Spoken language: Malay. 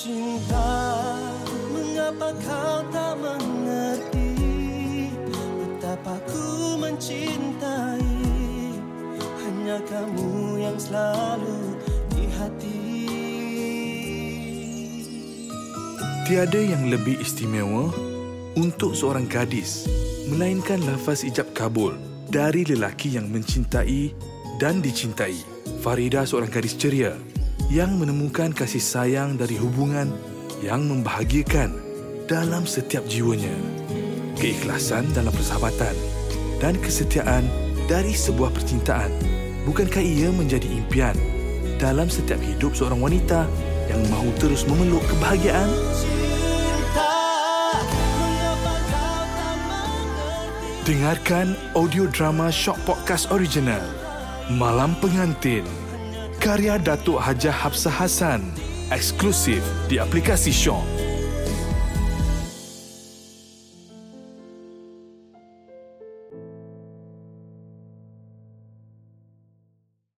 Cinta, mengapa kau tak mengerti Betapa ku mencintai Hanya kamu yang selalu di hati Tiada yang lebih istimewa untuk seorang gadis melainkan lafaz ijab kabul dari lelaki yang mencintai dan dicintai. Farida seorang gadis ceria yang menemukan kasih sayang dari hubungan yang membahagiakan dalam setiap jiwanya. Keikhlasan dalam persahabatan dan kesetiaan dari sebuah percintaan. Bukankah ia menjadi impian dalam setiap hidup seorang wanita yang mahu terus memeluk kebahagiaan? Dengarkan audio drama Shock Podcast Original Malam Pengantin Karya Datuk Hajah Hafsah Hassan Eksklusif di aplikasi Shock